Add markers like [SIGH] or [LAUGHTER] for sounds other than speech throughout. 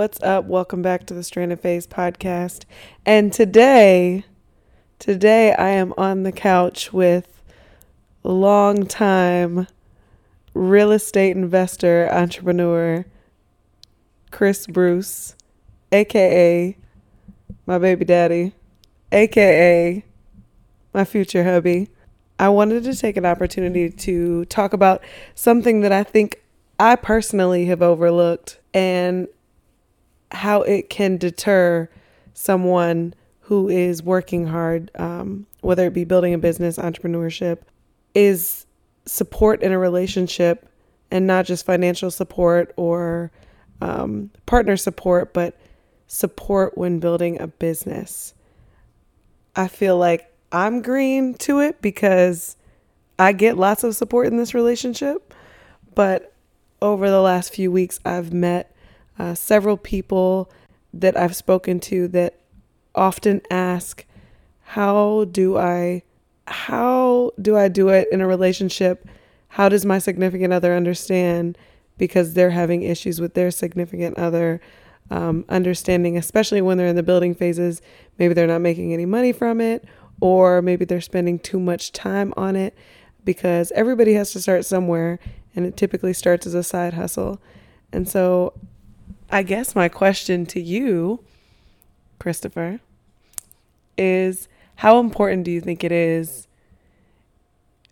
What's up? Welcome back to the Stranded Phase podcast. And today, today I am on the couch with long time real estate investor, entrepreneur, Chris Bruce, aka my baby daddy, aka my future hubby. I wanted to take an opportunity to talk about something that I think I personally have overlooked and how it can deter someone who is working hard, um, whether it be building a business, entrepreneurship, is support in a relationship and not just financial support or um, partner support, but support when building a business. I feel like I'm green to it because I get lots of support in this relationship. But over the last few weeks, I've met uh, several people that I've spoken to that often ask, How do I how do I do it in a relationship? How does my significant other understand because they're having issues with their significant other? Um, understanding, especially when they're in the building phases, maybe they're not making any money from it, or maybe they're spending too much time on it because everybody has to start somewhere, and it typically starts as a side hustle. And so, I guess my question to you, Christopher, is how important do you think it is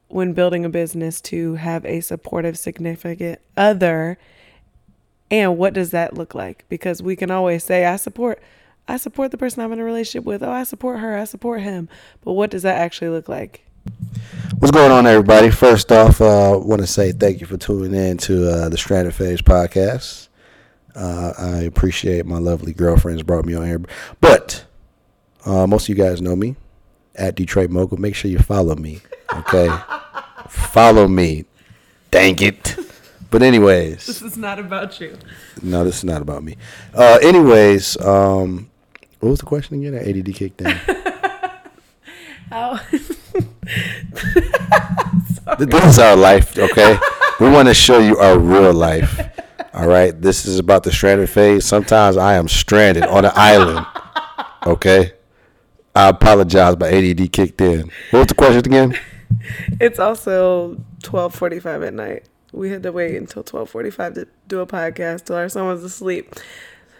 when building a business to have a supportive, significant other? And what does that look like? Because we can always say, I support. I support the person I'm in a relationship with. Oh, I support her. I support him. But what does that actually look like? What's going on, everybody? First off, I uh, want to say thank you for tuning in to uh, the Stranded Phase podcast. Uh, I appreciate my lovely girlfriends brought me on here. But uh, most of you guys know me at Detroit Mogul. Make sure you follow me. Okay, [LAUGHS] follow me. Dang it. But anyways, this is not about you. No, this is not about me. Uh, anyways, um, what was the question again? ADD kicked in. [LAUGHS] How? [LAUGHS] this is our life, okay? we want to show you our real life. All right, this is about the stranded phase. Sometimes I am stranded on an island. Okay, I apologize, but ADD kicked in. What was the question again? It's also twelve forty-five at night. We had to wait until twelve forty-five to do a podcast till our son was asleep.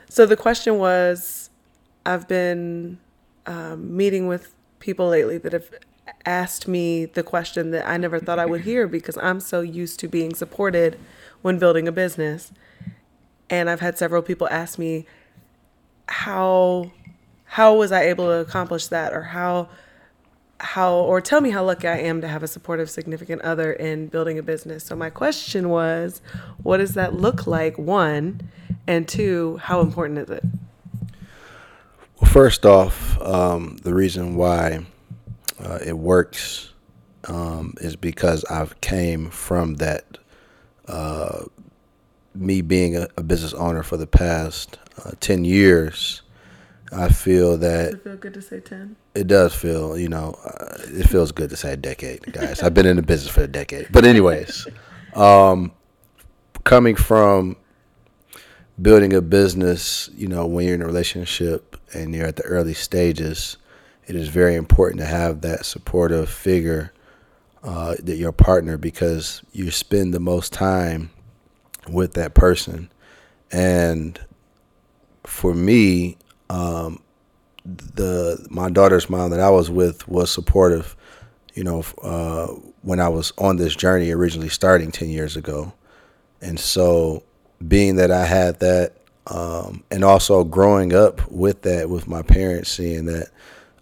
So the question was, I've been um, meeting with people lately that have asked me the question that I never thought I would hear because I'm so used to being supported when building a business. And I've had several people ask me how how was I able to accomplish that or how how or tell me how lucky I am to have a supportive significant other in building a business. So my question was, what does that look like? One, and two, how important is it? Well, first off, um, the reason why uh, it works um, is because I've came from that. Uh, me being a, a, business owner for the past uh, ten years, I feel that. Does it feel good to say ten? It does feel, you know, uh, it feels good to say a decade, guys. I've been in the business for a decade, but anyways, um, coming from building a business, you know, when you're in a relationship and you're at the early stages, it is very important to have that supportive figure, uh, that your partner, because you spend the most time with that person. And for me, um, the my daughter's mom that I was with was supportive. You know, uh, when I was on this journey originally starting ten years ago, and so being that I had that, um, and also growing up with that with my parents, seeing that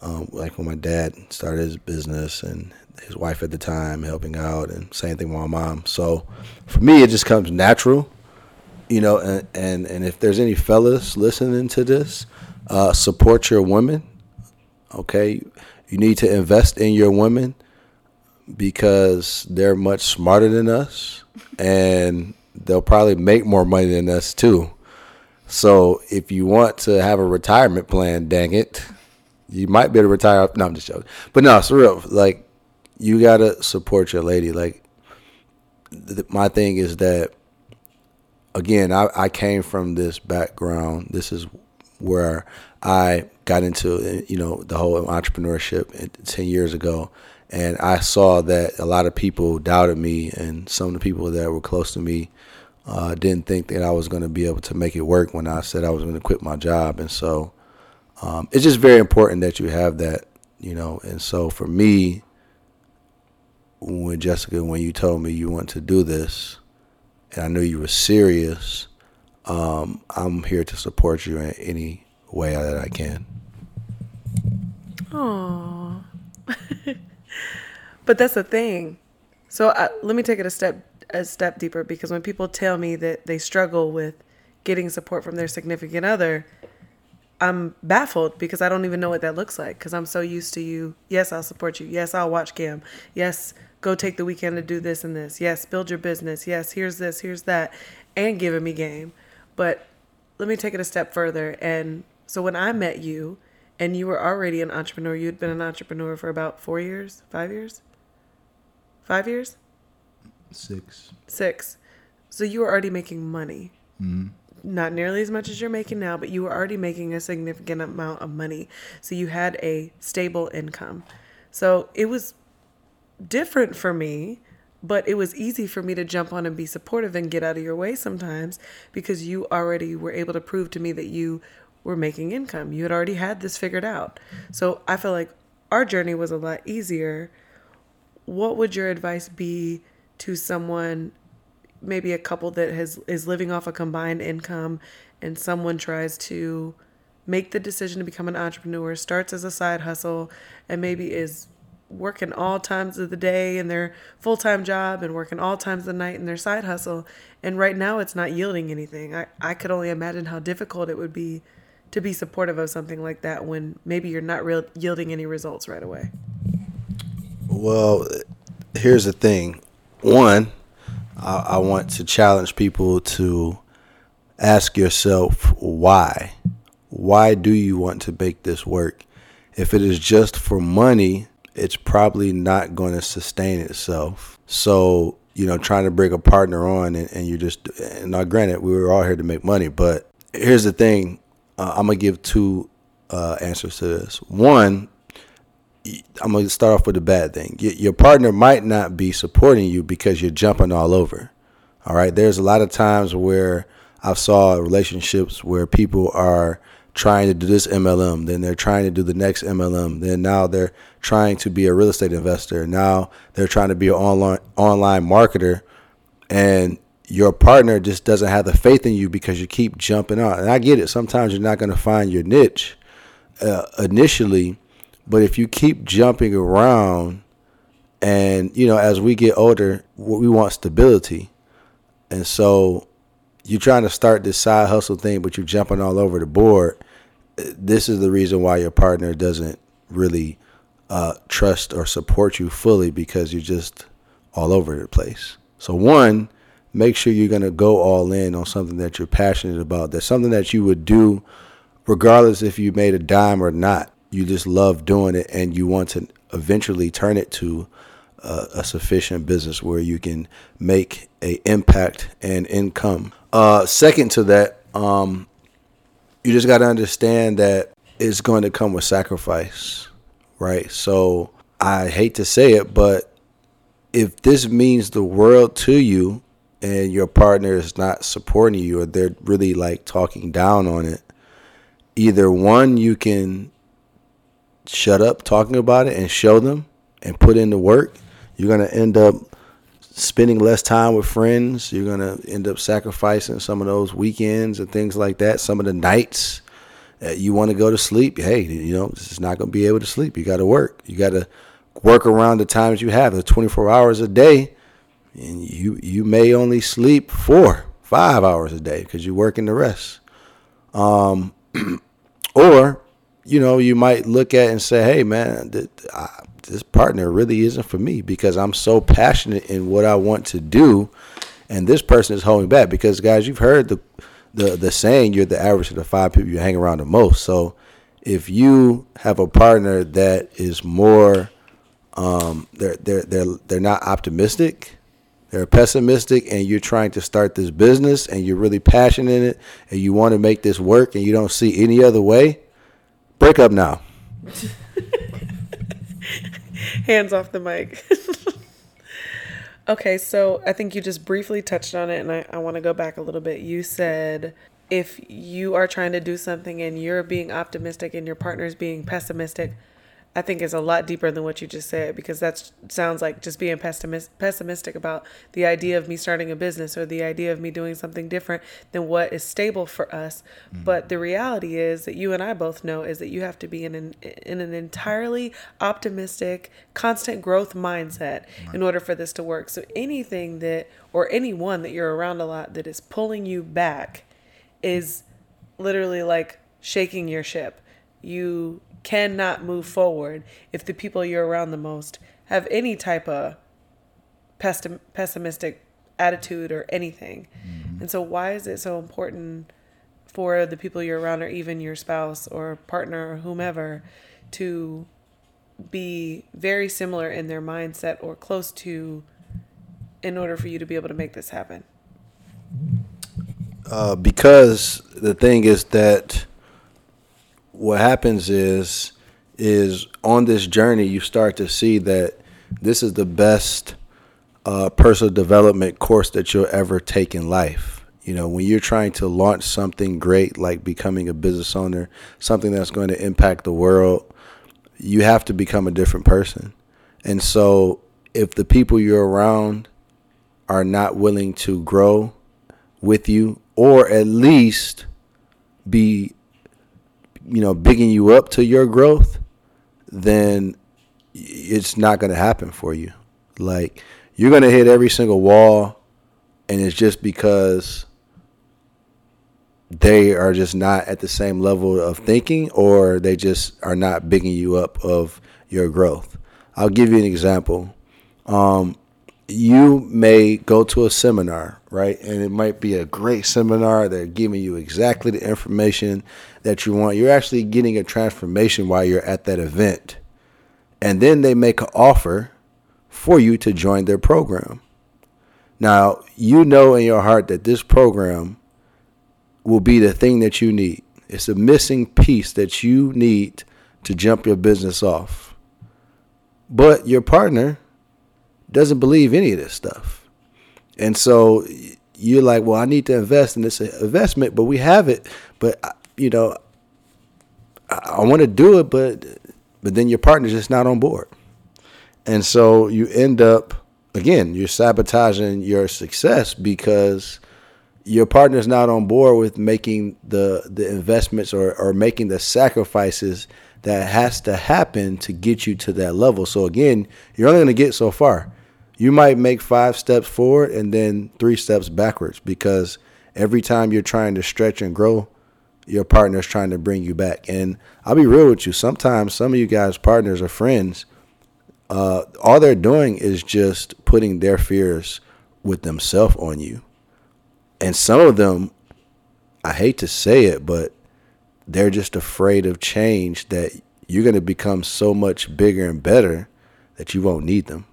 um, like when my dad started his business and his wife at the time, helping out, and same thing with my mom. So for me, it just comes natural, you know. And and, and if there's any fellas listening to this, uh, support your women. Okay, you need to invest in your women because they're much smarter than us, and they'll probably make more money than us too. So if you want to have a retirement plan, dang it, you might be able to retire. No, I'm just joking. But no, it's real. Like you gotta support your lady. Like th- my thing is that again, I, I came from this background. This is where I got into you know the whole entrepreneurship ten years ago, and I saw that a lot of people doubted me, and some of the people that were close to me uh, didn't think that I was going to be able to make it work when I said I was going to quit my job, and so um, it's just very important that you have that, you know. And so for me, when Jessica, when you told me you want to do this, and I knew you were serious, um, I'm here to support you in any way that I can. Oh, [LAUGHS] but that's the thing. So uh, let me take it a step a step deeper because when people tell me that they struggle with getting support from their significant other, I'm baffled because I don't even know what that looks like because I'm so used to you. Yes, I'll support you. Yes, I'll watch Cam. Yes, go take the weekend to do this and this. Yes, build your business. Yes, here's this, here's that, and giving me game. But let me take it a step further. And so when I met you, and you were already an entrepreneur, you'd been an entrepreneur for about four years, five years, five years, six, six. So you were already making money. Mm-hmm not nearly as much as you're making now, but you were already making a significant amount of money. So you had a stable income. So it was different for me, but it was easy for me to jump on and be supportive and get out of your way sometimes because you already were able to prove to me that you were making income. You had already had this figured out. So I feel like our journey was a lot easier. What would your advice be to someone maybe a couple that has is living off a combined income and someone tries to make the decision to become an entrepreneur starts as a side hustle and maybe is working all times of the day in their full-time job and working all times of the night in their side hustle. And right now it's not yielding anything. I, I could only imagine how difficult it would be to be supportive of something like that when maybe you're not real yielding any results right away. Well here's the thing. One I, I want to challenge people to ask yourself why. Why do you want to make this work? If it is just for money, it's probably not going to sustain itself. So, you know, trying to bring a partner on and, and you just, and now granted, we were all here to make money, but here's the thing uh, I'm going to give two uh, answers to this. One, I'm gonna start off with a bad thing. Your partner might not be supporting you because you're jumping all over. All right, there's a lot of times where I've saw relationships where people are trying to do this MLM, then they're trying to do the next MLM, then now they're trying to be a real estate investor. Now they're trying to be an online online marketer, and your partner just doesn't have the faith in you because you keep jumping on. And I get it. Sometimes you're not going to find your niche uh, initially but if you keep jumping around, and you know, as we get older, we want stability, and so you're trying to start this side hustle thing, but you're jumping all over the board. This is the reason why your partner doesn't really uh, trust or support you fully because you're just all over the place. So one, make sure you're gonna go all in on something that you're passionate about. That's something that you would do regardless if you made a dime or not you just love doing it and you want to eventually turn it to a, a sufficient business where you can make a impact and income. Uh, second to that, um, you just got to understand that it's going to come with sacrifice, right? So I hate to say it, but if this means the world to you and your partner is not supporting you or they're really like talking down on it, either one, you can shut up talking about it and show them and put in the work, you're going to end up spending less time with friends. You're going to end up sacrificing some of those weekends and things like that. Some of the nights that you want to go to sleep. Hey, you know, it's not going to be able to sleep. You got to work. You got to work around the times you have. The 24 hours a day, and you you may only sleep four, five hours a day because you're working the rest. Um, [CLEARS THROAT] or you know, you might look at and say, "Hey, man, this partner really isn't for me because I'm so passionate in what I want to do, and this person is holding back." Because guys, you've heard the the the saying, "You're the average of the five people you hang around the most." So, if you have a partner that is more, um, they're they're they're they're not optimistic, they're pessimistic, and you're trying to start this business, and you're really passionate in it, and you want to make this work, and you don't see any other way Break up now. [LAUGHS] Hands off the mic. [LAUGHS] okay, so I think you just briefly touched on it, and I, I want to go back a little bit. You said if you are trying to do something and you're being optimistic and your partner's being pessimistic, I think is a lot deeper than what you just said because that sounds like just being pessimist, pessimistic about the idea of me starting a business or the idea of me doing something different than what is stable for us. Mm-hmm. But the reality is that you and I both know is that you have to be in an in an entirely optimistic, constant growth mindset right. in order for this to work. So anything that or anyone that you're around a lot that is pulling you back is literally like shaking your ship. You cannot move forward if the people you're around the most have any type of pessimistic attitude or anything. Mm-hmm. And so, why is it so important for the people you're around, or even your spouse or partner or whomever, to be very similar in their mindset or close to in order for you to be able to make this happen? Uh, because the thing is that what happens is is on this journey you start to see that this is the best uh, personal development course that you'll ever take in life. You know, when you're trying to launch something great like becoming a business owner, something that's going to impact the world, you have to become a different person. And so, if the people you're around are not willing to grow with you, or at least be you know, bigging you up to your growth, then it's not going to happen for you. Like you're going to hit every single wall and it's just because they are just not at the same level of thinking or they just are not bigging you up of your growth. I'll give you an example. Um, you may go to a seminar, right? And it might be a great seminar. They're giving you exactly the information that you want. You're actually getting a transformation while you're at that event. And then they make an offer for you to join their program. Now, you know in your heart that this program will be the thing that you need. It's a missing piece that you need to jump your business off. But your partner doesn't believe any of this stuff. And so you're like, well, I need to invest in this investment, but we have it. But you know, I, I want to do it, but but then your partner's just not on board, and so you end up again, you're sabotaging your success because your partner's not on board with making the the investments or, or making the sacrifices that has to happen to get you to that level. So again, you're only going to get so far you might make five steps forward and then three steps backwards because every time you're trying to stretch and grow, your partner's trying to bring you back. And I'll be real with you. Sometimes some of you guys, partners or friends, uh, all they're doing is just putting their fears with themselves on you. And some of them, I hate to say it, but they're just afraid of change that you're going to become so much bigger and better that you won't need them.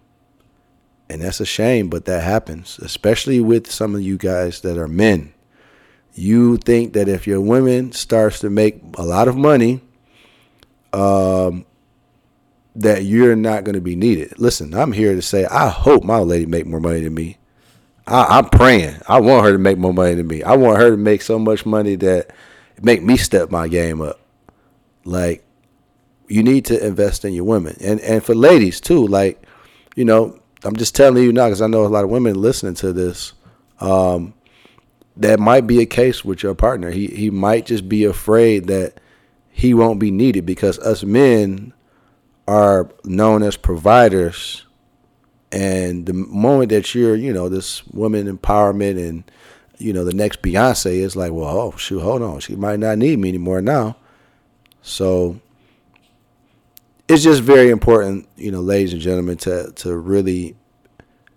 And that's a shame, but that happens, especially with some of you guys that are men. You think that if your women starts to make a lot of money, um, that you're not going to be needed. Listen, I'm here to say I hope my lady make more money than me. I, am praying. I want her to make more money than me. I want her to make so much money that make me step my game up. Like you need to invest in your women, and and for ladies too. Like you know, I'm just telling you now because I know a lot of women listening to this. Um, that might be a case with your partner. He he might just be afraid that he won't be needed because us men are known as providers, and the moment that you're, you know, this woman empowerment and you know the next Beyonce is like, well, oh shoot, hold on, she might not need me anymore now. So it's just very important, you know, ladies and gentlemen, to to really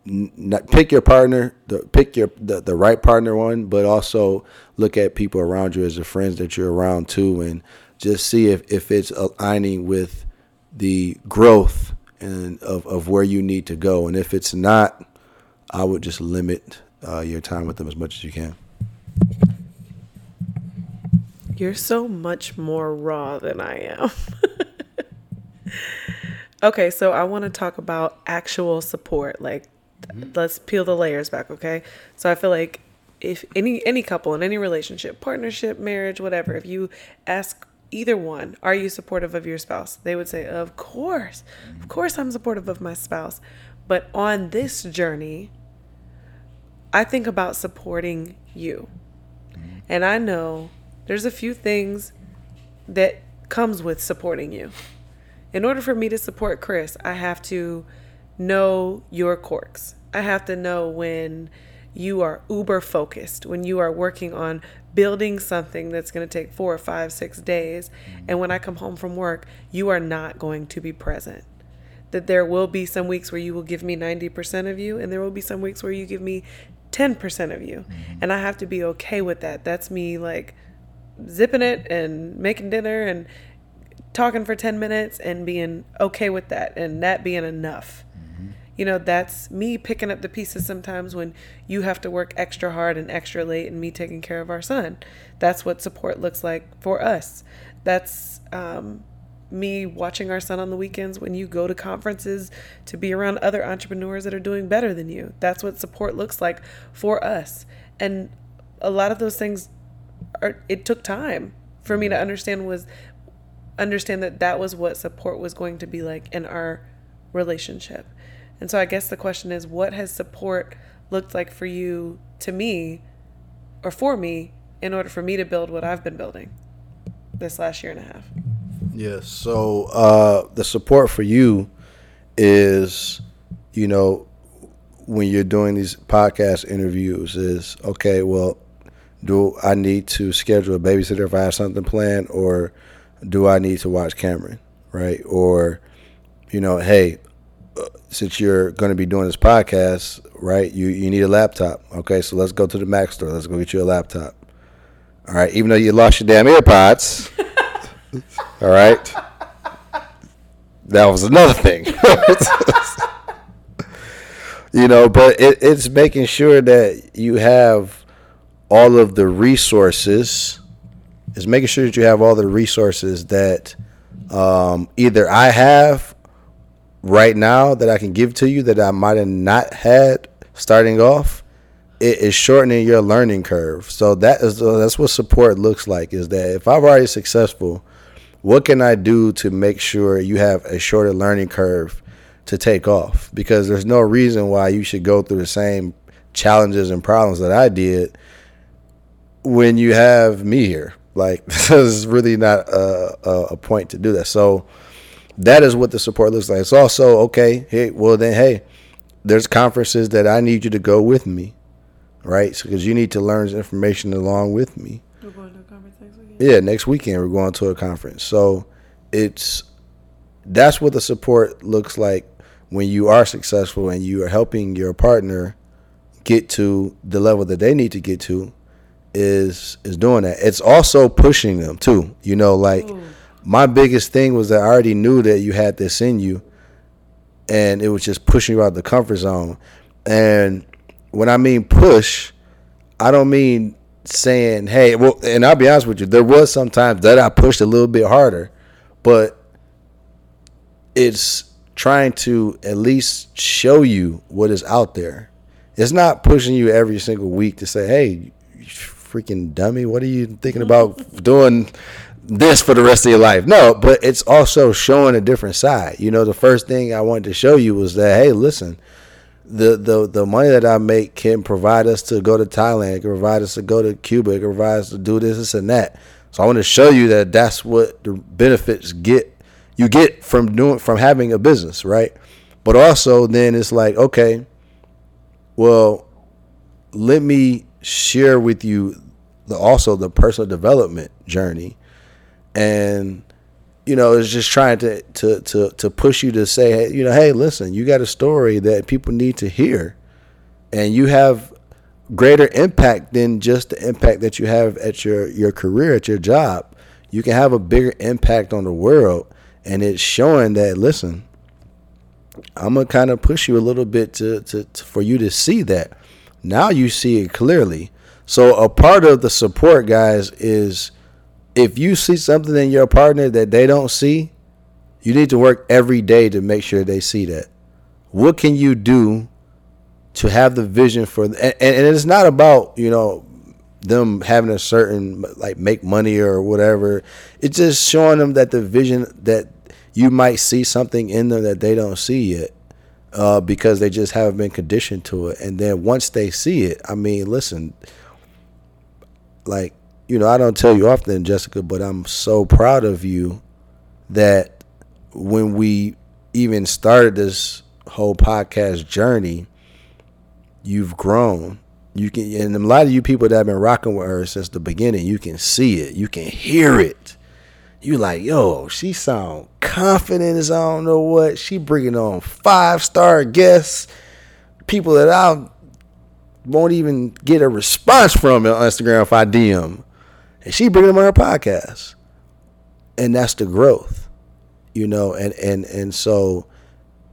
not pick your partner, the, pick your the, the right partner one, but also look at people around you as the friends that you're around too, and just see if, if it's aligning with the growth and of, of where you need to go. And if it's not, I would just limit uh, your time with them as much as you can. You're so much more raw than I am. [LAUGHS] okay, so I want to talk about actual support. Like, mm-hmm. let's peel the layers back, okay? So I feel like if any any couple in any relationship, partnership, marriage, whatever, if you ask either one, are you supportive of your spouse? They would say, "Of course. Of course I'm supportive of my spouse." But on this journey, I think about supporting you. And I know there's a few things that comes with supporting you. In order for me to support Chris, I have to know your quirks. I have to know when you are uber focused, when you are working on building something that's going to take four or five, six days. And when I come home from work, you are not going to be present. That there will be some weeks where you will give me 90% of you, and there will be some weeks where you give me 10% of you. Mm-hmm. And I have to be okay with that. That's me like zipping it and making dinner and talking for 10 minutes and being okay with that and that being enough. You know, that's me picking up the pieces sometimes when you have to work extra hard and extra late and me taking care of our son. That's what support looks like for us. That's um, me watching our son on the weekends when you go to conferences to be around other entrepreneurs that are doing better than you. That's what support looks like for us. And a lot of those things are it took time for me to understand was understand that that was what support was going to be like in our relationship. And so I guess the question is what has support looked like for you to me or for me in order for me to build what I've been building this last year and a half? Yes. So uh, the support for you is, you know, when you're doing these podcast interviews, is okay. Well, do I need to schedule a babysitter if I have something planned, or do I need to watch Cameron, right? Or, you know, hey, since you're going to be doing this podcast, right? You you need a laptop. Okay, so let's go to the Mac store. Let's go get you a laptop. All right, even though you lost your damn AirPods. [LAUGHS] All right. That was another thing. [LAUGHS] you know, but it, it's making sure that you have all of the resources. Is making sure that you have all the resources that um, either I have right now that I can give to you that I might have not had starting off. It is shortening your learning curve. So that is uh, that's what support looks like. Is that if I'm already successful what can I do to make sure you have a shorter learning curve to take off? Because there's no reason why you should go through the same challenges and problems that I did when you have me here. Like, [LAUGHS] there's really not a, a, a point to do that. So, that is what the support looks like. It's also okay. Hey, well then, hey, there's conferences that I need you to go with me, right? Because so, you need to learn information along with me. Yeah, next weekend we're going to a conference. So it's that's what the support looks like when you are successful and you are helping your partner get to the level that they need to get to is is doing that. It's also pushing them too. You know, like Ooh. My biggest thing was that I already knew that you had this in you and it was just pushing you out of the comfort zone. And when I mean push, I don't mean saying, "Hey," well, and I'll be honest with you, there was sometimes that I pushed a little bit harder, but it's trying to at least show you what is out there. It's not pushing you every single week to say, "Hey, freaking dummy, what are you thinking mm-hmm. about doing this for the rest of your life?" No, but it's also showing a different side. You know, the first thing I wanted to show you was that, "Hey, listen." the, the the money that I make can provide us to go to Thailand, can provide us to go to Cuba, can provide us to do this, this, and that. So I want to show you that that's what the benefits get you get from doing from having a business, right? But also then it's like, okay, well, let me share with you the also the personal development journey and you know it's just trying to to to to push you to say hey, you know hey listen you got a story that people need to hear. And you have greater impact than just the impact that you have at your your career at your job. You can have a bigger impact on the world. And it's showing that listen i'm gonna kind of push you a little bit to, to, to for you to see that. Now you see it clearly. So a part of the support guys is if you see something in your partner that they don't see you need to work every day to make sure they see that. What can you do to have the vision for and, and it's not about you know them having a certain like make money or whatever. It's just showing them that the vision that you might see something in them that they don't see yet uh, because they just haven't been conditioned to it. And then once they see it i mean listen like you know i don't tell you often jessica but i'm so proud of you that when we even started this whole podcast journey you've grown you can, and a lot of you people that have been rocking with her since the beginning, you can see it, you can hear it. You like, yo, she sound confident as I don't know what. She bringing on five star guests, people that I won't even get a response from on Instagram if I DM, and she bringing them on her podcast, and that's the growth, you know. And and and so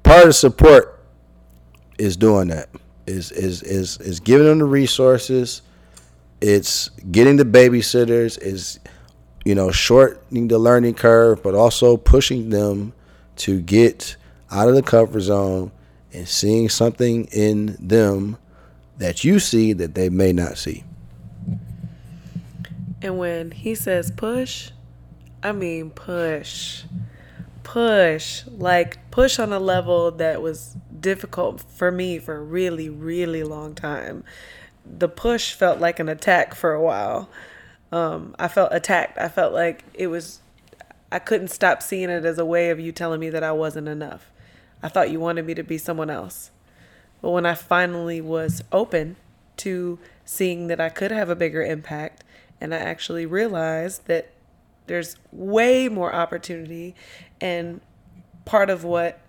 part of support is doing that is is is is giving them the resources. It's getting the babysitters. Is you know shortening the learning curve, but also pushing them to get out of the comfort zone and seeing something in them that you see that they may not see. And when he says push, I mean push. Push. Like push on a level that was difficult for me for a really, really long time. The push felt like an attack for a while. Um, I felt attacked. I felt like it was, I couldn't stop seeing it as a way of you telling me that I wasn't enough. I thought you wanted me to be someone else. But when I finally was open to seeing that I could have a bigger impact, and I actually realized that there's way more opportunity, and part of what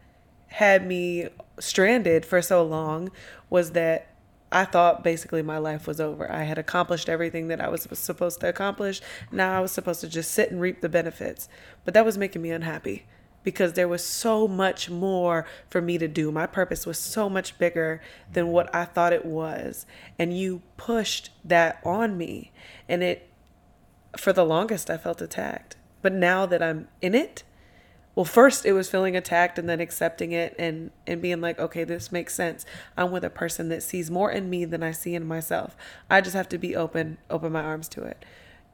had me stranded for so long was that I thought basically my life was over. I had accomplished everything that I was supposed to accomplish. Now I was supposed to just sit and reap the benefits. But that was making me unhappy because there was so much more for me to do. My purpose was so much bigger than what I thought it was. And you pushed that on me. And it, for the longest, I felt attacked. But now that I'm in it, well first it was feeling attacked and then accepting it and and being like okay this makes sense i'm with a person that sees more in me than i see in myself i just have to be open open my arms to it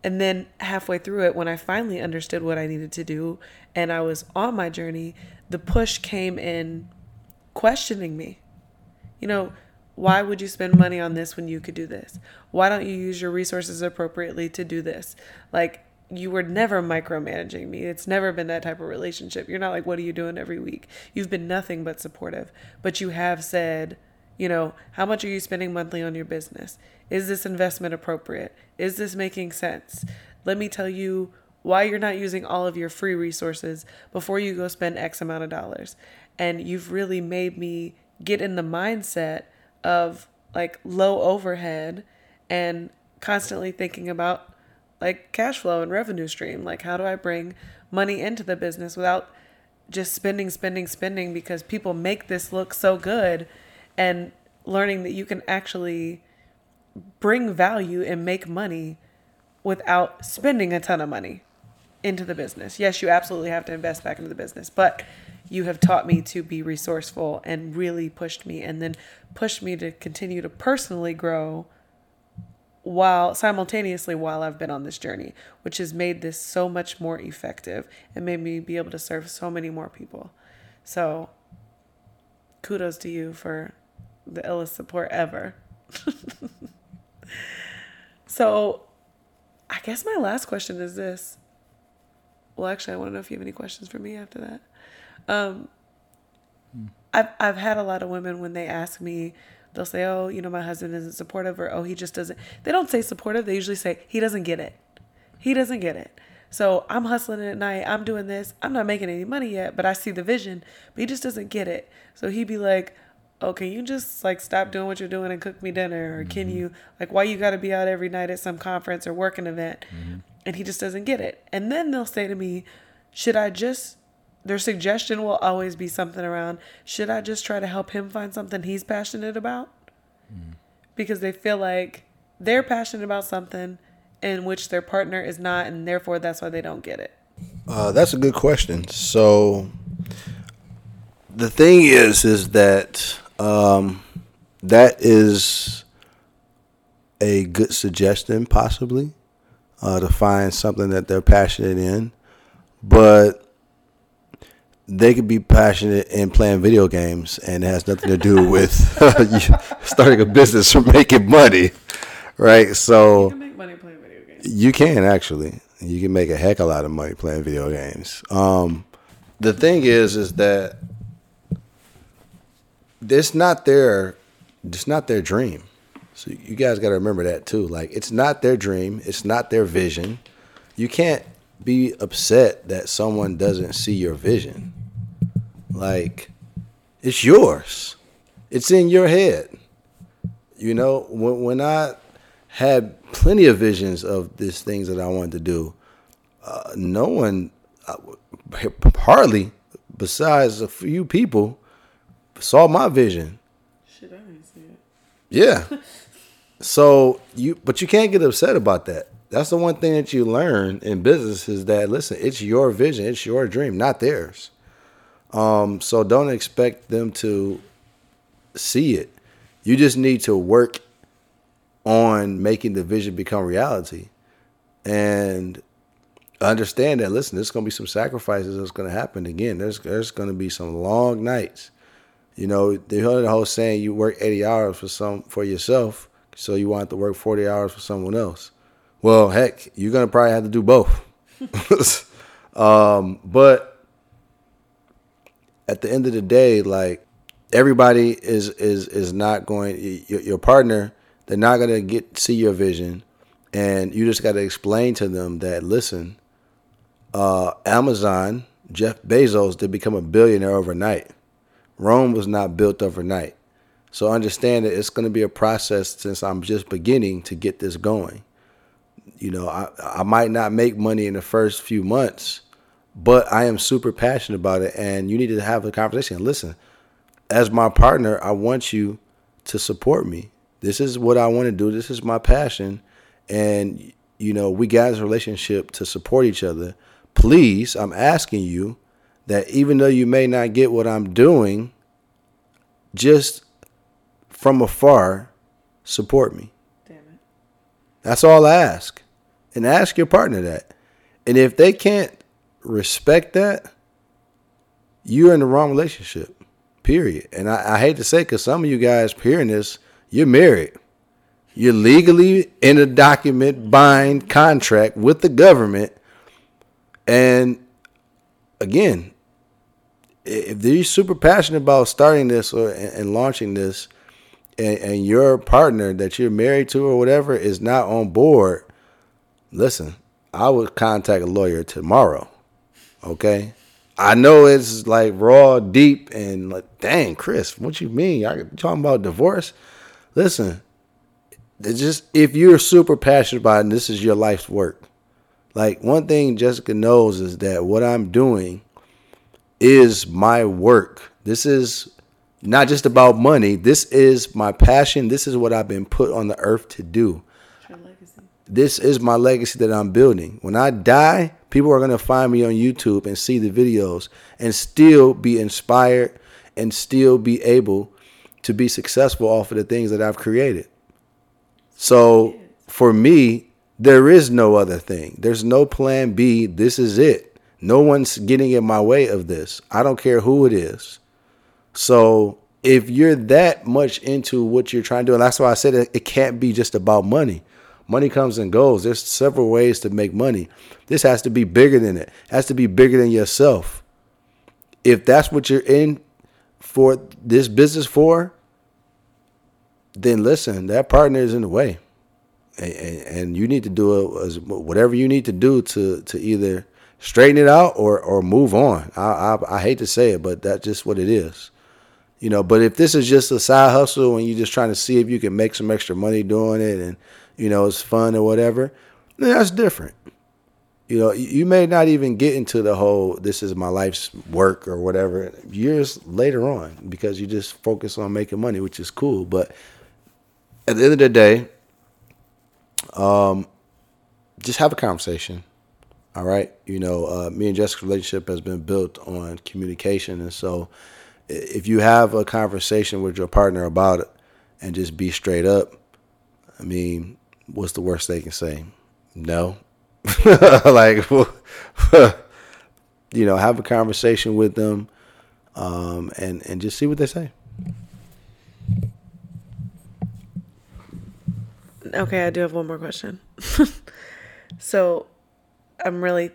and then halfway through it when i finally understood what i needed to do and i was on my journey the push came in questioning me you know why would you spend money on this when you could do this why don't you use your resources appropriately to do this like you were never micromanaging me. It's never been that type of relationship. You're not like, what are you doing every week? You've been nothing but supportive. But you have said, you know, how much are you spending monthly on your business? Is this investment appropriate? Is this making sense? Let me tell you why you're not using all of your free resources before you go spend X amount of dollars. And you've really made me get in the mindset of like low overhead and constantly thinking about like cash flow and revenue stream. Like, how do I bring money into the business without just spending, spending, spending because people make this look so good and learning that you can actually bring value and make money without spending a ton of money into the business. Yes, you absolutely have to invest back into the business, but you have taught me to be resourceful and really pushed me and then pushed me to continue to personally grow while simultaneously while I've been on this journey, which has made this so much more effective and made me be able to serve so many more people. So kudos to you for the illest support ever. [LAUGHS] so I guess my last question is this. well, actually, I want to know if you have any questions for me after that. Um, I've I've had a lot of women when they ask me, they'll say, "Oh, you know, my husband isn't supportive," or "Oh, he just doesn't." They don't say supportive. They usually say he doesn't get it. He doesn't get it. So I'm hustling at night. I'm doing this. I'm not making any money yet, but I see the vision. But he just doesn't get it. So he'd be like, "Oh, can you just like stop doing what you're doing and cook me dinner? Or can mm-hmm. you like why you got to be out every night at some conference or working event?" Mm-hmm. And he just doesn't get it. And then they'll say to me, "Should I just?" Their suggestion will always be something around, "Should I just try to help him find something he's passionate about?" Mm-hmm. Because they feel like they're passionate about something in which their partner is not, and therefore that's why they don't get it. Uh, that's a good question. So the thing is, is that um, that is a good suggestion, possibly, uh, to find something that they're passionate in, but they could be passionate in playing video games, and it has nothing to do [LAUGHS] with starting a business or making money, right? So You can make money playing video games. you can actually. You can make a heck of a lot of money playing video games. Um, the thing is, is that it's not their, it's not their dream. So you guys got to remember that too. Like it's not their dream. It's not their vision. You can't be upset that someone doesn't see your vision. Like it's yours. It's in your head. You know, when when I had plenty of visions of these things that I wanted to do, uh, no one, uh, hardly, besides a few people, saw my vision. Shit, I didn't see it. Yeah. [LAUGHS] so you, but you can't get upset about that. That's the one thing that you learn in business is that listen, it's your vision, it's your dream, not theirs. Um, so don't expect them to see it. You just need to work on making the vision become reality, and understand that. Listen, there's going to be some sacrifices that's going to happen. Again, there's there's going to be some long nights. You know, the whole, the whole saying you work 80 hours for some for yourself, so you want to work 40 hours for someone else. Well, heck, you're gonna probably have to do both. [LAUGHS] um, but at the end of the day, like everybody is is is not going. Your, your partner, they're not gonna get see your vision, and you just got to explain to them that listen, uh, Amazon, Jeff Bezos did become a billionaire overnight. Rome was not built overnight. So understand that it's going to be a process since I'm just beginning to get this going. You know, I, I might not make money in the first few months, but I am super passionate about it. And you need to have a conversation. Listen, as my partner, I want you to support me. This is what I want to do. This is my passion. And, you know, we got this relationship to support each other. Please, I'm asking you that even though you may not get what I'm doing, just from afar, support me. Damn it. That's all I ask. And ask your partner that. And if they can't respect that, you're in the wrong relationship. Period. And I, I hate to say, because some of you guys hearing this, you're married. You're legally in a document bind contract with the government. And again, if you're super passionate about starting this or and, and launching this, and, and your partner that you're married to or whatever is not on board, listen, I would contact a lawyer tomorrow. Okay. I know it's like raw, deep, and like, dang, Chris, what you mean? You talking about divorce? Listen, just if you're super passionate about it and this is your life's work, like one thing Jessica knows is that what I'm doing is my work. This is not just about money. This is my passion. This is what I've been put on the earth to do. This is my legacy that I'm building. When I die, people are going to find me on YouTube and see the videos and still be inspired and still be able to be successful off of the things that I've created. So for me, there is no other thing. There's no plan B. This is it. No one's getting in my way of this. I don't care who it is. So if you're that much into what you're trying to do, and that's why I said it, it can't be just about money. Money comes and goes. There's several ways to make money. This has to be bigger than it. it has to be bigger than yourself. If that's what you're in for this business for, then listen, that partner is in the way. And, and you need to do whatever you need to do to to either straighten it out or or move on. I, I, I hate to say it, but that's just what it is. You know, but if this is just a side hustle and you're just trying to see if you can make some extra money doing it and you know it's fun or whatever, then that's different. You know, you may not even get into the whole this is my life's work or whatever years later on because you just focus on making money, which is cool. But at the end of the day, um, just have a conversation all right. You know, uh, me and Jessica's relationship has been built on communication. And so if you have a conversation with your partner about it and just be straight up, I mean, what's the worst they can say? No. [LAUGHS] like, [LAUGHS] you know, have a conversation with them um, and, and just see what they say. Okay, I do have one more question. [LAUGHS] so, I'm really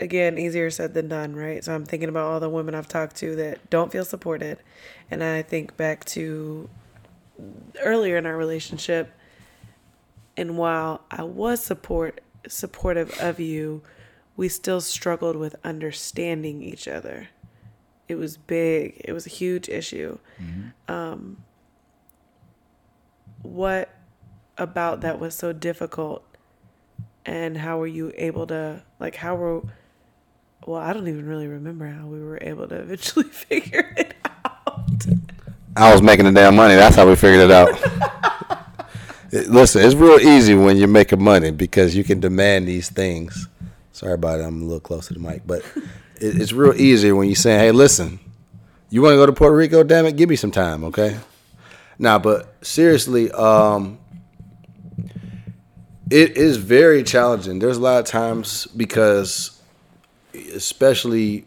again easier said than done, right? So I'm thinking about all the women I've talked to that don't feel supported, and I think back to earlier in our relationship, and while I was support supportive of you, we still struggled with understanding each other. It was big. It was a huge issue. Mm-hmm. Um, what about that was so difficult and how were you able to like how were well i don't even really remember how we were able to [LAUGHS] eventually figure it out. I was making the damn money. That's how we figured it out. [LAUGHS] Listen it's real easy when you're making money because you can demand these things. Sorry about it. I'm a little close to the mic but it's real easy when you say hey listen you want to go to puerto rico? Damn it give me some time okay? Now but seriously um it is very challenging. There's a lot of times because, especially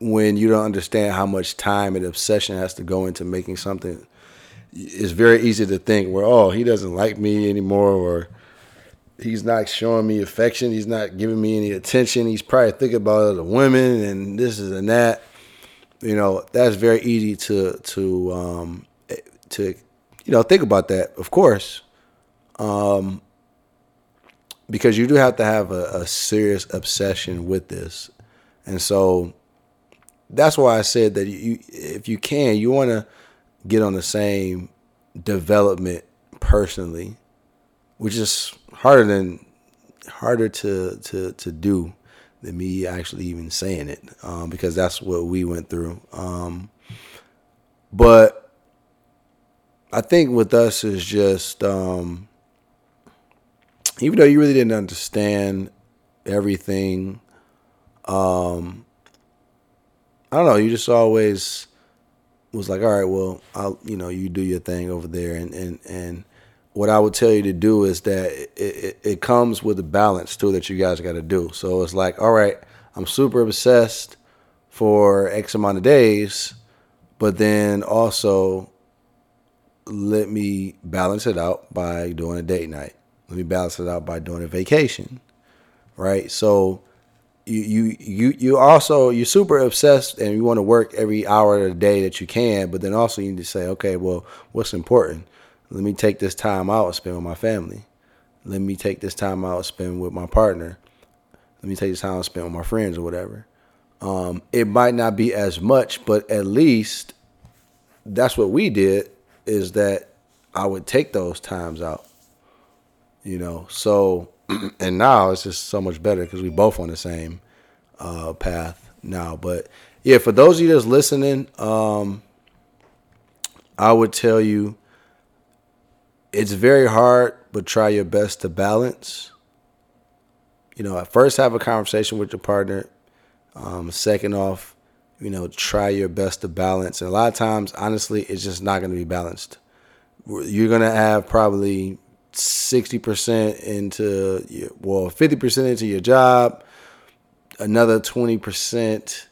when you don't understand how much time and obsession has to go into making something, it's very easy to think, well, oh, he doesn't like me anymore, or he's not showing me affection, he's not giving me any attention, he's probably thinking about other women and this is and that. You know, that's very easy to to um, to you know think about that. Of course, um, because you do have to have a, a serious obsession with this, and so that's why I said that you, if you can, you want to get on the same development personally, which is harder than harder to to to do than me actually even saying it, um, because that's what we went through. Um, but I think with us is just um, even though you really didn't understand everything, um, I don't know, you just always was like, all right, well, I'll, you know, you do your thing over there. And, and, and what I would tell you to do is that it, it, it comes with a balance too that you guys got to do. So it's like, all right, I'm super obsessed for X amount of days, but then also let me balance it out by doing a date night. Let me balance it out by doing a vacation, right? So you you you you also you're super obsessed and you want to work every hour of the day that you can, but then also you need to say, okay, well, what's important? Let me take this time out and spend with my family. Let me take this time out and spend with my partner. Let me take this time and spend with my friends or whatever. Um, it might not be as much, but at least that's what we did. Is that I would take those times out you know. So, [CLEARS THROAT] and now it's just so much better because we both on the same uh, path now. But yeah, for those of you that's listening, um, I would tell you it's very hard, but try your best to balance. You know, at first have a conversation with your partner. Um, second off, you know, try your best to balance. And a lot of times, honestly, it's just not going to be balanced. You're going to have probably 60% into your, well 50% into your job another 20%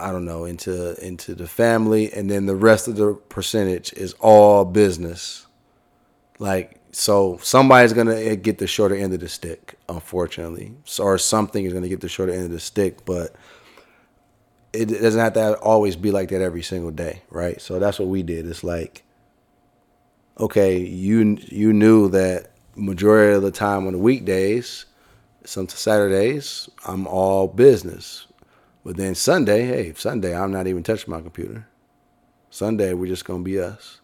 I don't know into into the family and then the rest of the percentage is all business like so somebody's gonna eh, get the shorter end of the stick, unfortunately, so, or something is gonna get the shorter end of the stick. But it doesn't have to always be like that every single day, right? So that's what we did. It's like, okay, you you knew that majority of the time on the weekdays, some Saturdays, I'm all business. But then Sunday, hey, Sunday, I'm not even touching my computer. Sunday, we're just gonna be us.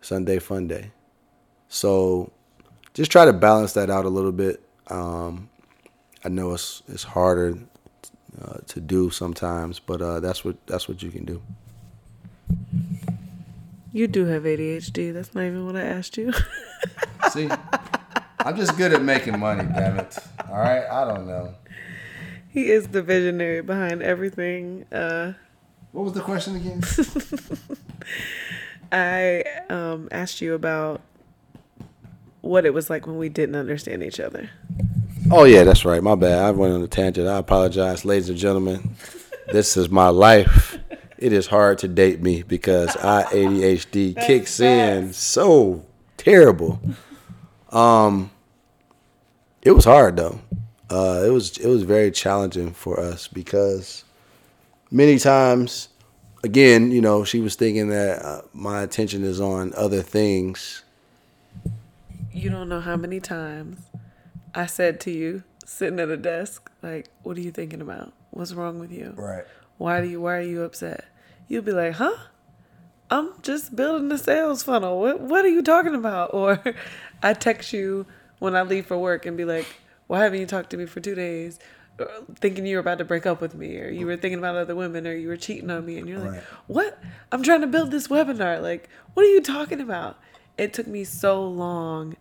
Sunday fun day. So just try to balance that out a little bit. Um, I know it's it's harder uh, to do sometimes, but uh, that's what that's what you can do. You do have ADHD. That's not even what I asked you. [LAUGHS] See, I'm just good at making money. Damn it! All right, I don't know. He is the visionary behind everything. Uh, what was the question again? [LAUGHS] I um, asked you about what it was like when we didn't understand each other. Oh yeah, that's right. My bad. I went on a tangent. I apologize, ladies and gentlemen. this is my life. It is hard to date me because I [LAUGHS] ADHD kicks in so terrible. Um, it was hard though. Uh, it was it was very challenging for us because many times, again, you know, she was thinking that uh, my attention is on other things. You don't know how many times I said to you, sitting at a desk, like, "What are you thinking about? What's wrong with you? Right. Why do you? Why are you upset?" You'll be like, "Huh? I'm just building the sales funnel. What What are you talking about?" [LAUGHS] Or I text you when I leave for work and be like, "Why haven't you talked to me for two days?" Uh, thinking you were about to break up with me, or you were thinking about other women, or you were cheating on me, and you're like, Right. "What? I'm trying to build this webinar. Like, what are you talking about?" It took me so long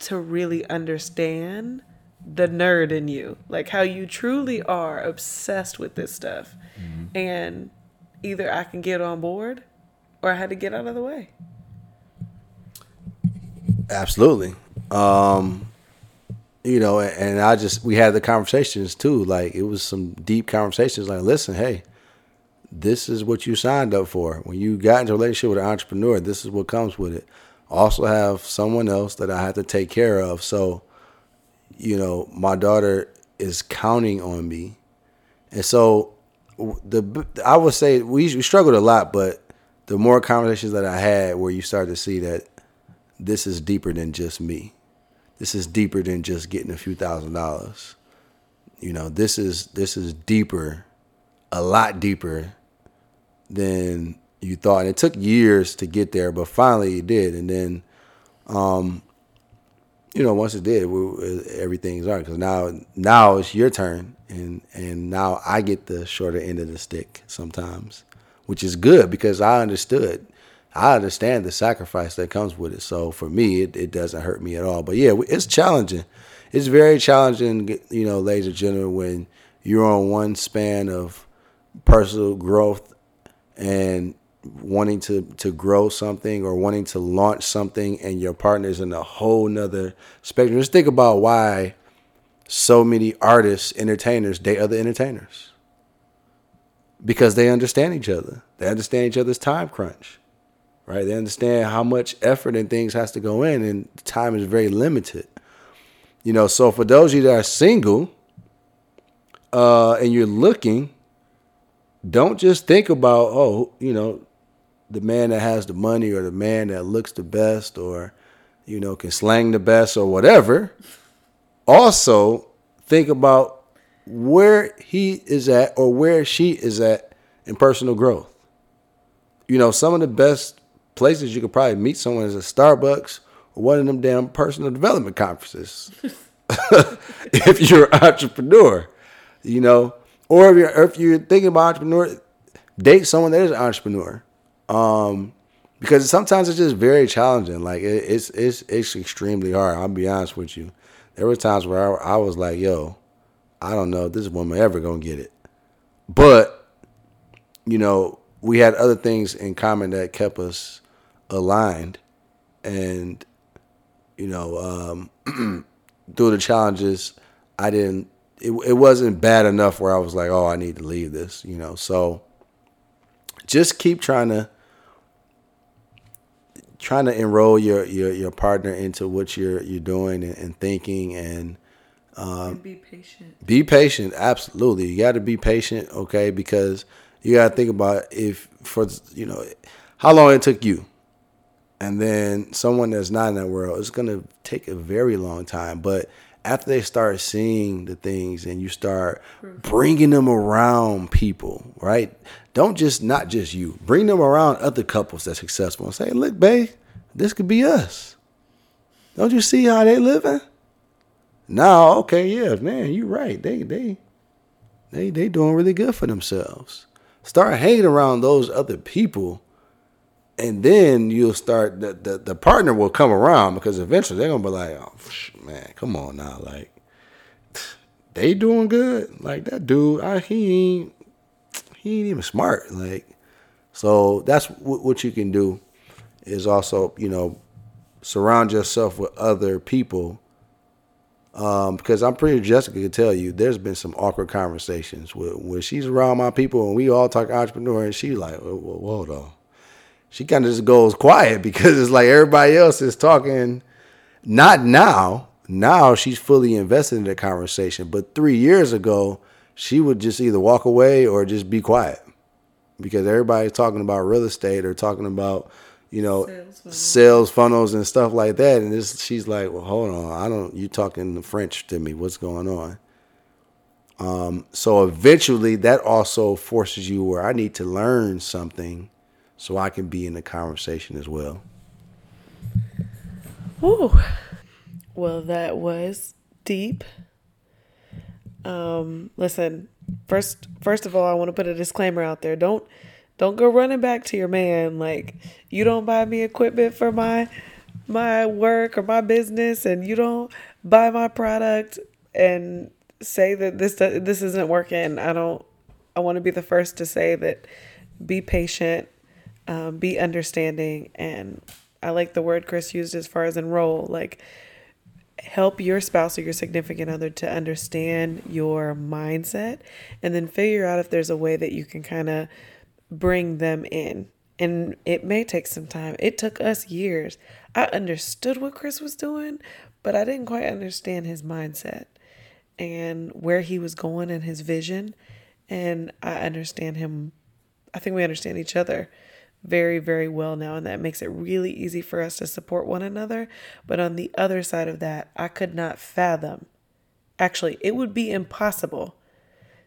to really understand the nerd in you, like how you truly are obsessed with this stuff. And either I can get on board or I had to get out of the way. Absolutely. Um, you know, and I just we had the conversations too. Like it was some deep conversations. Like, listen, hey, this is what you signed up for. When you got into a relationship with an entrepreneur, this is what comes with it. Also have someone else that I have to take care of. So, you know, my daughter is counting on me, and so the I would say we, we struggled a lot, but the more conversations that I had, where you start to see that this is deeper than just me. This is deeper than just getting a few thousand dollars. You know, this is this is deeper, a lot deeper than you thought. And it took years to get there, but finally it did. And then, um, you know, once it did, we, everything's on because now now it's your turn, and and now I get the shorter end of the stick sometimes, which is good because I understood. I understand the sacrifice that comes with it. So for me, it, it doesn't hurt me at all. But yeah, it's challenging. It's very challenging, you know, ladies and gentlemen, when you're on one span of personal growth and wanting to, to grow something or wanting to launch something and your partner's in a whole nother spectrum. Just think about why so many artists, entertainers date other entertainers. Because they understand each other. They understand each other's time crunch right? They understand how much effort and things has to go in, and time is very limited. You know, so for those of you that are single, uh, and you're looking, don't just think about oh, you know, the man that has the money or the man that looks the best or you know can slang the best or whatever. Also, think about where he is at or where she is at in personal growth. You know, some of the best places you could probably meet someone is a Starbucks or one of them damn personal development conferences. [LAUGHS] if you're an entrepreneur, you know, or if you're if you're thinking about entrepreneur, date someone that is an entrepreneur, um, because sometimes it's just very challenging. Like it, it's it's it's extremely hard. I'll be honest with you. There were times where I, I was like, "Yo, I don't know if this woman ever gonna get it," but you know, we had other things in common that kept us aligned, and you know, um, [CLEARS THROAT] through the challenges, I didn't. It, it wasn't bad enough where I was like, "Oh, I need to leave this," you know. So, just keep trying to trying to enroll your, your, your partner into what you're you're doing and, and thinking and um, be patient. be patient. Absolutely, you got to be patient. Okay, because you got to think about if for you know how long it took you, and then someone that's not in that world, it's gonna take a very long time. But after they start seeing the things and you start bringing them around people, right? Don't just not just you. Bring them around other couples that's successful and say, "Look, babe, this could be us." Don't you see how they living? Now, okay, yeah, man, you're right. They they they they doing really good for themselves. Start hanging around those other people, and then you'll start the the, the partner will come around because eventually they're gonna be like, oh man, come on now, like [SNIFFS] they doing good. Like that dude, I, he ain't he ain't even smart. Like so that's w- what you can do is also you know surround yourself with other people um, because I'm pretty Jessica can tell you there's been some awkward conversations where, where she's around my people and we all talk entrepreneur and she's like, well, hold on. She kind of just goes quiet [LAUGHS] because it's like everybody else is talking. Not now. Now she's fully invested in the conversation. But three years ago, she would just either walk away or just be quiet because everybody's talking about real estate or talking about you know, sales funnels. sales funnels, and stuff like that. And this, she's like, well, hold on, I don't, you talking French to me? What's going on? Um, so eventually, that also forces you where I need to learn something, so I can be in the conversation as well. Ooh, well, that was deep. Um, listen, first, first of all, I want to put a disclaimer out there. Don't don't go running back to your man like you don't buy me equipment for my my work or my business and you don't buy my product and say that this this isn't working. I don't I want to be the first to say that be patient, um, be understanding and I like the word Chris used as far as enroll like help your spouse or your significant other to understand your mindset and then figure out if there's a way that you can kind of bring them in. And it may take some time. It took us years. I understood what Chris was doing, but I didn't quite understand his mindset and where he was going and his vision. And I understand him. I think we understand each other very, very well now. And that makes it really easy for us to support one another. But on the other side of that, I could not fathom. Actually, it would be impossible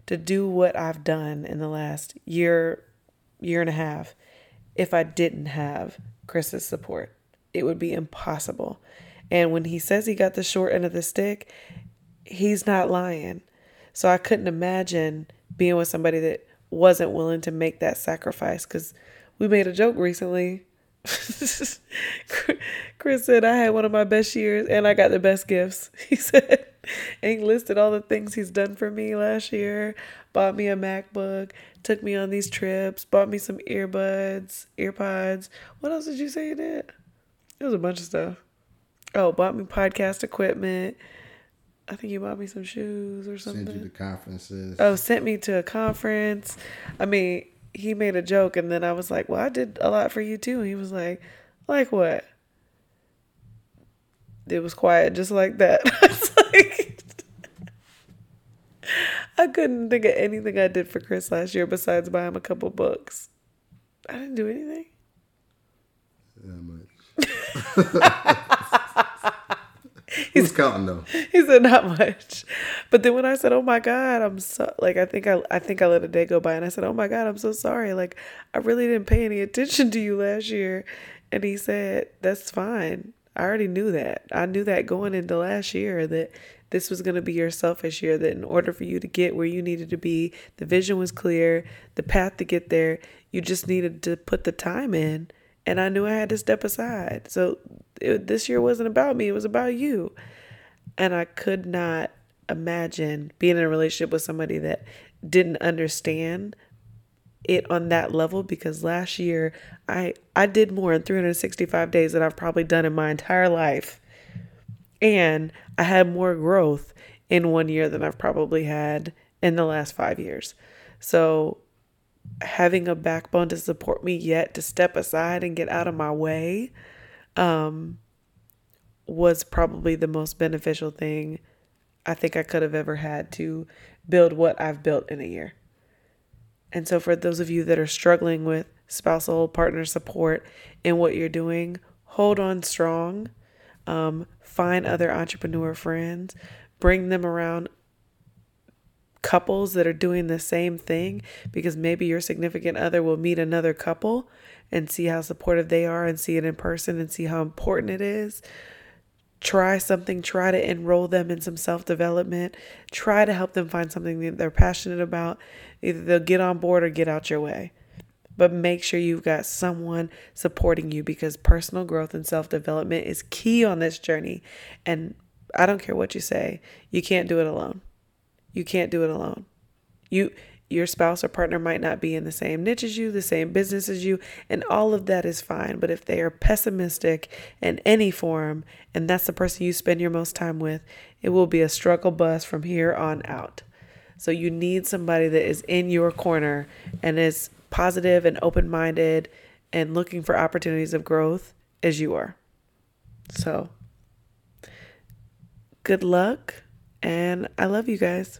to do what I've done in the last year year and a half if I didn't have Chris's support. It would be impossible. And when he says he got the short end of the stick, he's not lying. So I couldn't imagine being with somebody that wasn't willing to make that sacrifice because we made a joke recently. [LAUGHS] Chris said I had one of my best years and I got the best gifts. [LAUGHS] He said, and he listed all the things he's done for me last year. Bought me a MacBook, took me on these trips, bought me some earbuds, earpods. What else did you say you did? It was a bunch of stuff. Oh, bought me podcast equipment. I think you bought me some shoes or something. Sent you to conferences. Oh, sent me to a conference. I mean, he made a joke, and then I was like, "Well, I did a lot for you too." And he was like, "Like what?" It was quiet, just like that. [LAUGHS] I like, [LAUGHS] I couldn't think of anything I did for Chris last year besides buy him a couple books. I didn't do anything. That much. [LAUGHS] He's [LAUGHS] counting though. He said not much. But then when I said, "Oh my god, I'm so like I think I I think I let a day go by and I said, "Oh my god, I'm so sorry. Like I really didn't pay any attention to you last year." And he said, "That's fine. I already knew that. I knew that going into last year that this was going to be your selfish year, that in order for you to get where you needed to be, the vision was clear, the path to get there, you just needed to put the time in. And I knew I had to step aside. So it, this year wasn't about me, it was about you. And I could not imagine being in a relationship with somebody that didn't understand it on that level because last year I I did more in 365 days than I've probably done in my entire life. And I had more growth in one year than I've probably had in the last five years. So, having a backbone to support me yet to step aside and get out of my way, um, was probably the most beneficial thing I think I could have ever had to build what I've built in a year. And so, for those of you that are struggling with spousal partner support in what you're doing, hold on strong. Um, find other entrepreneur friends, bring them around couples that are doing the same thing because maybe your significant other will meet another couple and see how supportive they are and see it in person and see how important it is. Try something, try to enroll them in some self development, try to help them find something that they're passionate about. Either they'll get on board or get out your way. But make sure you've got someone supporting you because personal growth and self development is key on this journey. And I don't care what you say, you can't do it alone. You can't do it alone. You your spouse or partner might not be in the same niche as you, the same business as you, and all of that is fine. But if they are pessimistic in any form, and that's the person you spend your most time with, it will be a struggle bus from here on out. So you need somebody that is in your corner and is positive and open minded and looking for opportunities of growth as you are. So, good luck, and I love you guys.